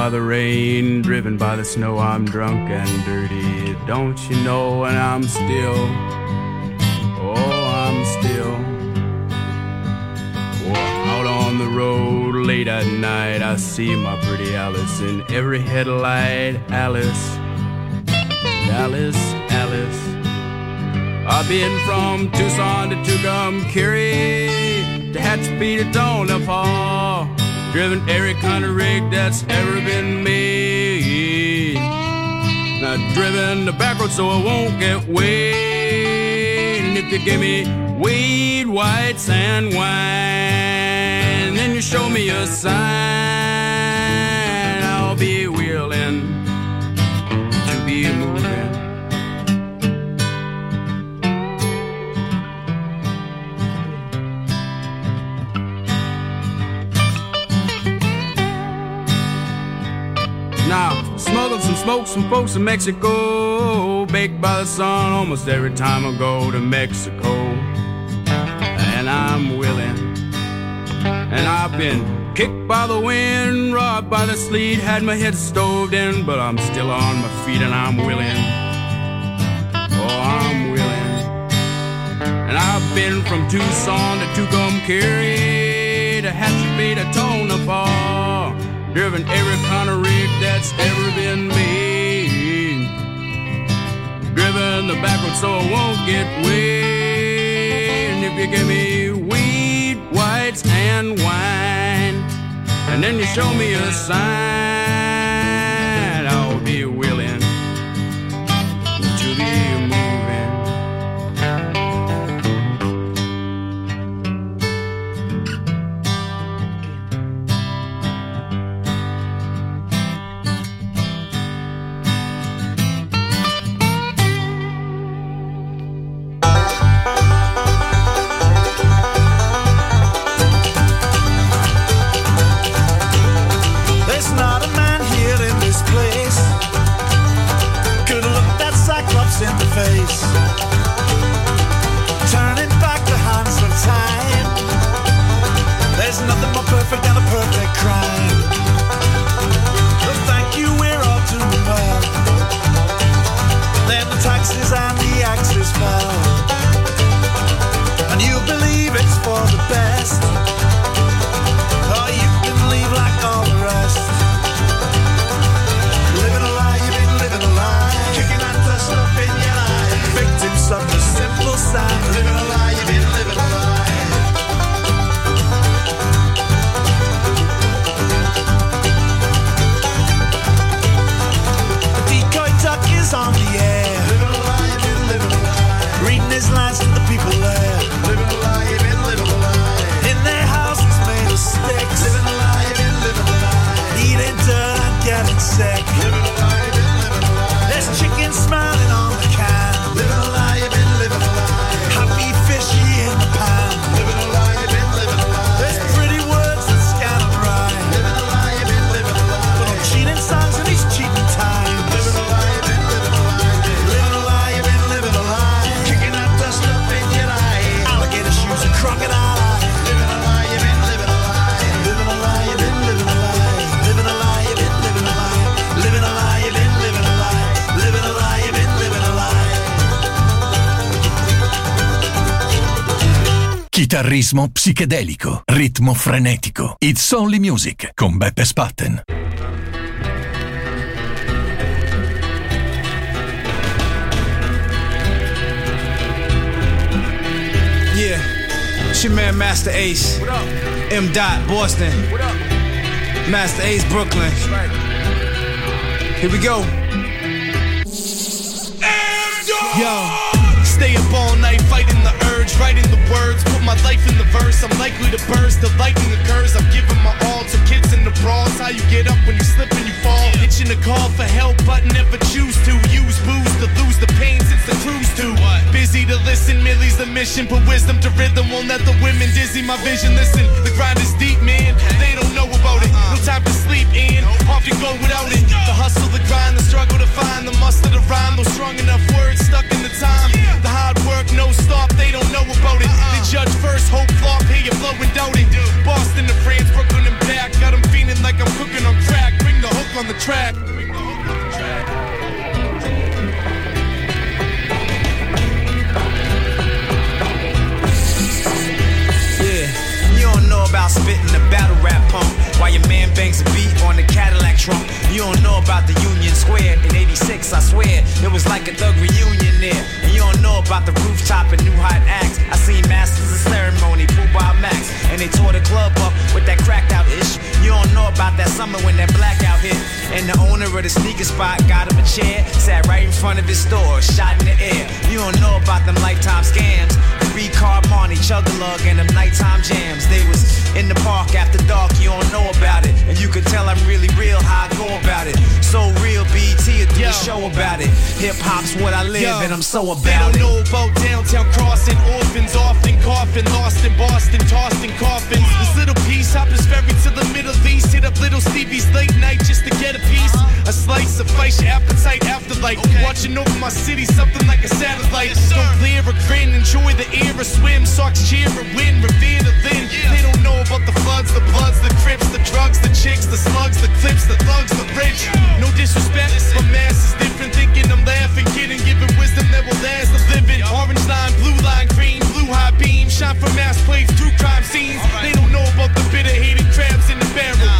By the rain, driven by the snow. I'm drunk and dirty. Don't you know? And I'm still, oh, I'm still out on the road late at night. I see my pretty Alice in every headlight. Alice, Alice, Alice. I've been from Tucson to Tucumcari Tehachapi to Tonopah. Driven every kind of rig that's ever been made. Now driven the back road so I won't get weighed. And if you give me weed, white sand wine, then you show me a sign, smoke, some folks in Mexico. Baked by the sun almost every time I go to Mexico. And I'm willing. And I've been kicked by the wind, robbed by the sleet, had my head stoved in, but I'm still on my feet and I'm willing. Oh, I'm willing. And I've been from Tucson to Tucumcari Tehachapi to Tonopah. Driven every kind of rig that's ever been made. Driven the backward so I won't get weighed. And if you give me weed, whites, and wine, and then you show me a sign, Chitarrismo psichedelico, ritmo frenetico. It's Only Music con Beppe Spatten. Yeah, it's your man Master Ace. What up? M. Dot, Boston. What up? Master Ace, Brooklyn. Right. Here we go. Writing the words, put my life in the verse. I'm likely to burst, the lightning occurs. I'm giving my all to kids in the brawls. How you get up when you slip and you fall? Itching to call for help, but never choose to. Use booze to lose the pain since the cruise to. Busy to listen, Millie's the mission. Put wisdom to rhythm, won't let the women dizzy my vision. Listen, the grind is deep, man. They don't know about it. No time to sleep in, off you go without it. The hustle, the grind, the struggle to find the muster, the rhyme. No strong enough track. Yeah, you don't know about spitting the battle rap pump while your man bangs a beat on the Cadillac trunk. You don't know about the Union Square in 86, I swear. It was like a thug reunion there. And you don't know about the rooftop and new hot acts. I seen Masters of Ceremony, Pooh by Max, and they tore the club up with that cracked out ish. You don't know about that summer when that blackout hit. And the owner of the sneaker spot got him a chair, sat right in front of his store, shot in the air. You don't know about them lifetime scams. Three car Marnie, chug a lug, and them nighttime jams. They was in the park after dark, you don't know about it. And you could tell I'm really real how I go about it. So real, BT, do a show about it. Hip hop's what I live, Yo, and I'm so about They don't it. know about downtown crossing, orphans often coffin, lost in Boston, tossed in coffins. This little piece hoppers ferry to the Middle East, hit up little Stevie's late night just to get a piece. Uh-huh. A slice suffice your appetite afterlight. Watching over my city, something like a satellite. Don't clear a grin, enjoy the air, a swim, socks cheer, a win, revere the thin. They don't know about the floods, the bloods, the crips, the drugs, the chicks, the slugs, the clips, the thugs, the rich. No disrespect, but mass is different. Thinking I'm laughing, kidding, giving wisdom that will last the living. Orange line, blue line, green, blue high beam, shine from mass plates through crime scenes. They don't know about the bitter hated crabs in the barrel.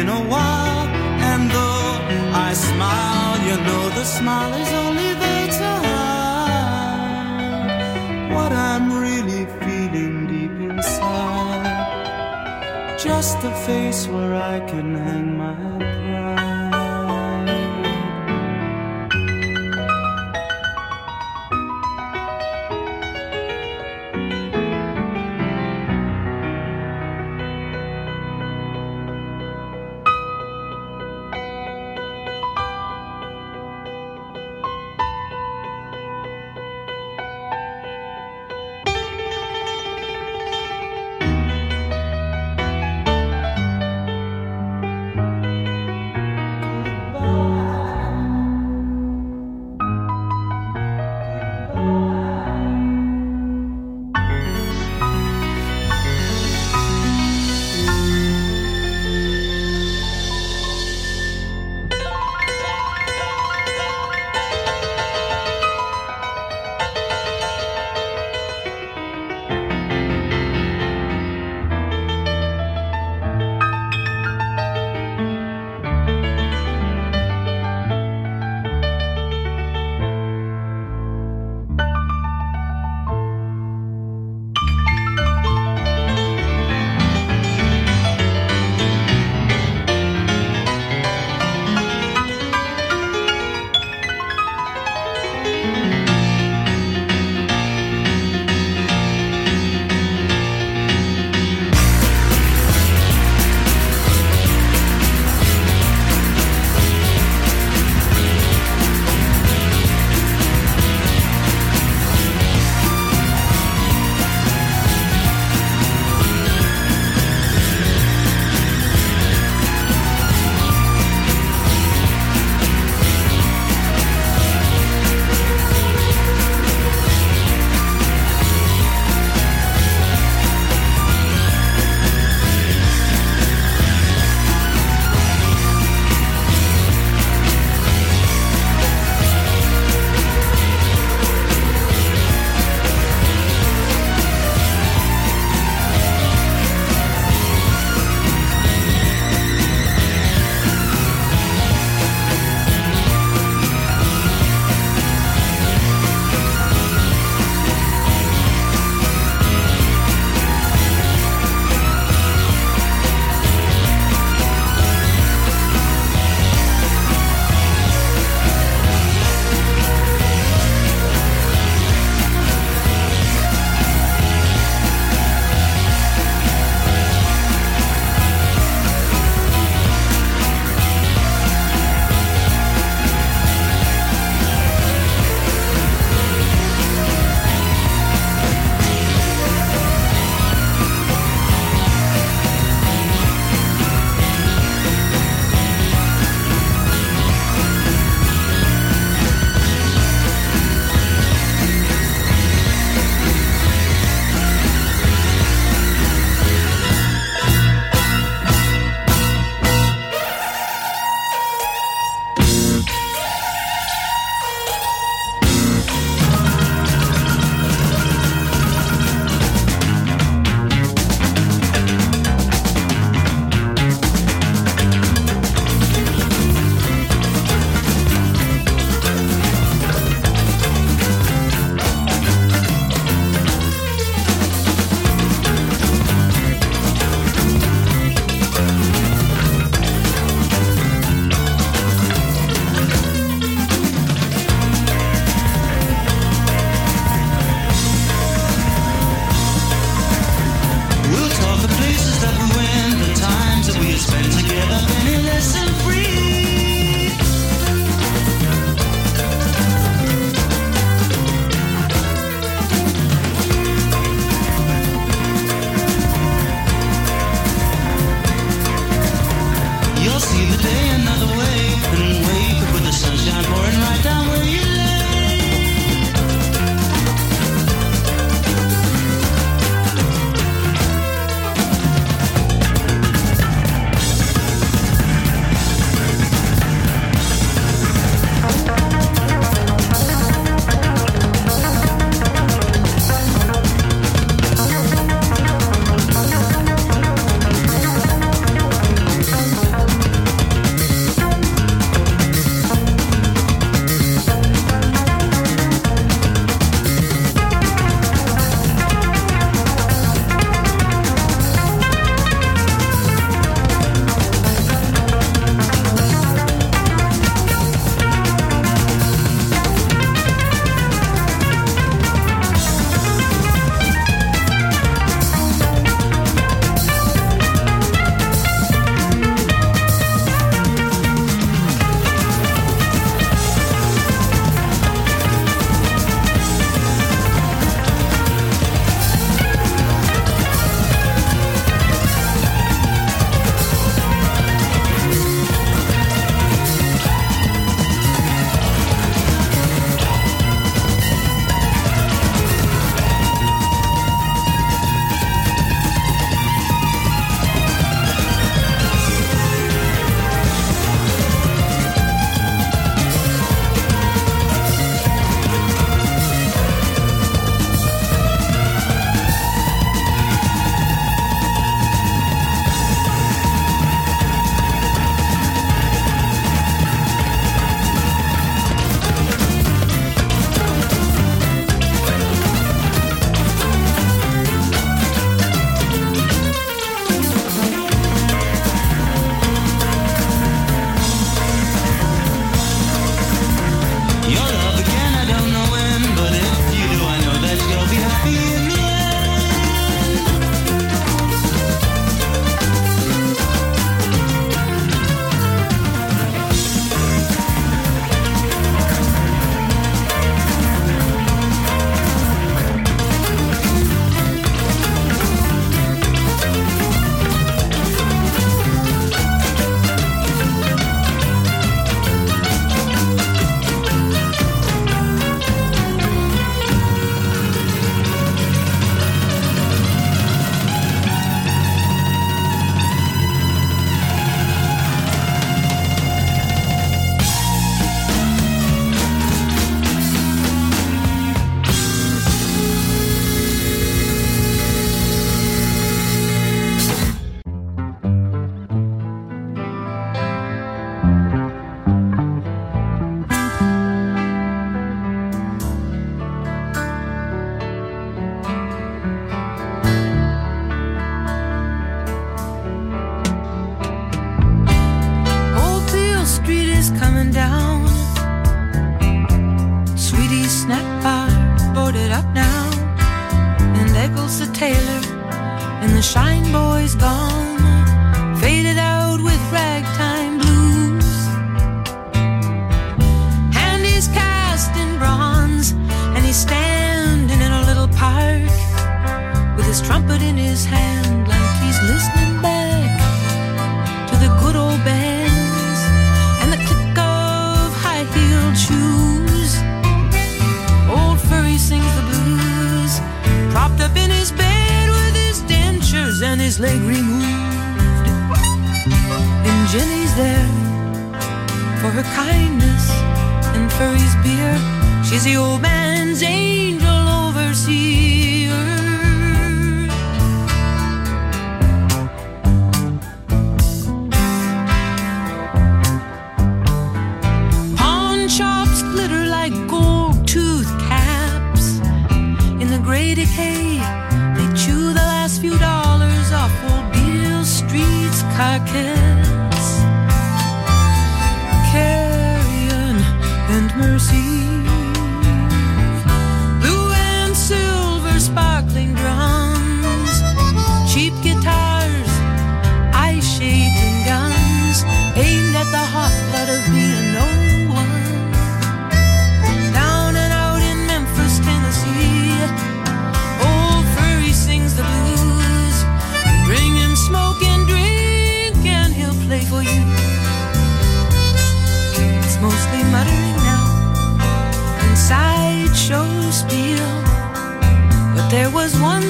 in a while. And though I smile, you know the smile is only there to hide what I'm really feeling deep inside. Just a face where I can hang my head.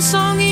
song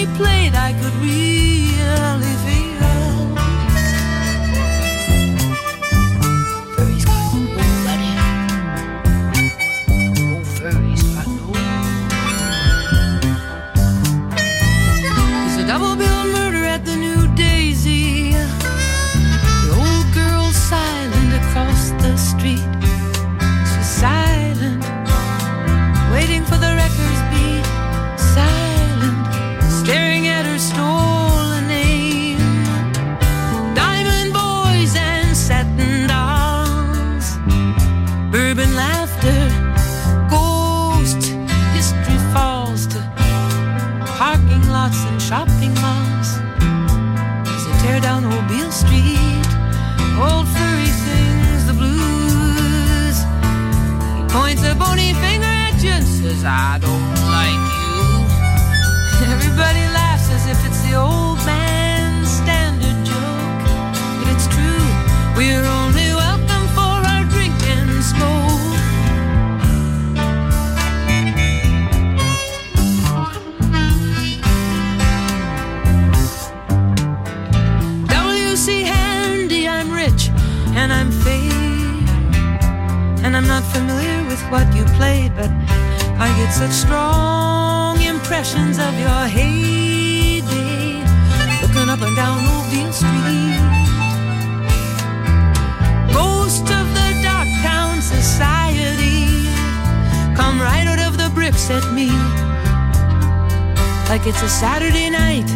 like it's a Saturday night.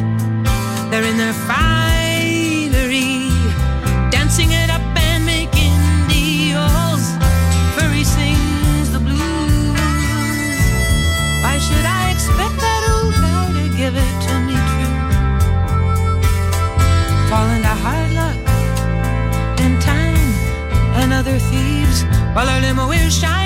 They're in their finery, dancing it up and making deals. Furry sings the blues. Why should I expect that old guy to give it to me true? Fall into hard luck and time and other thieves while our limo is shining.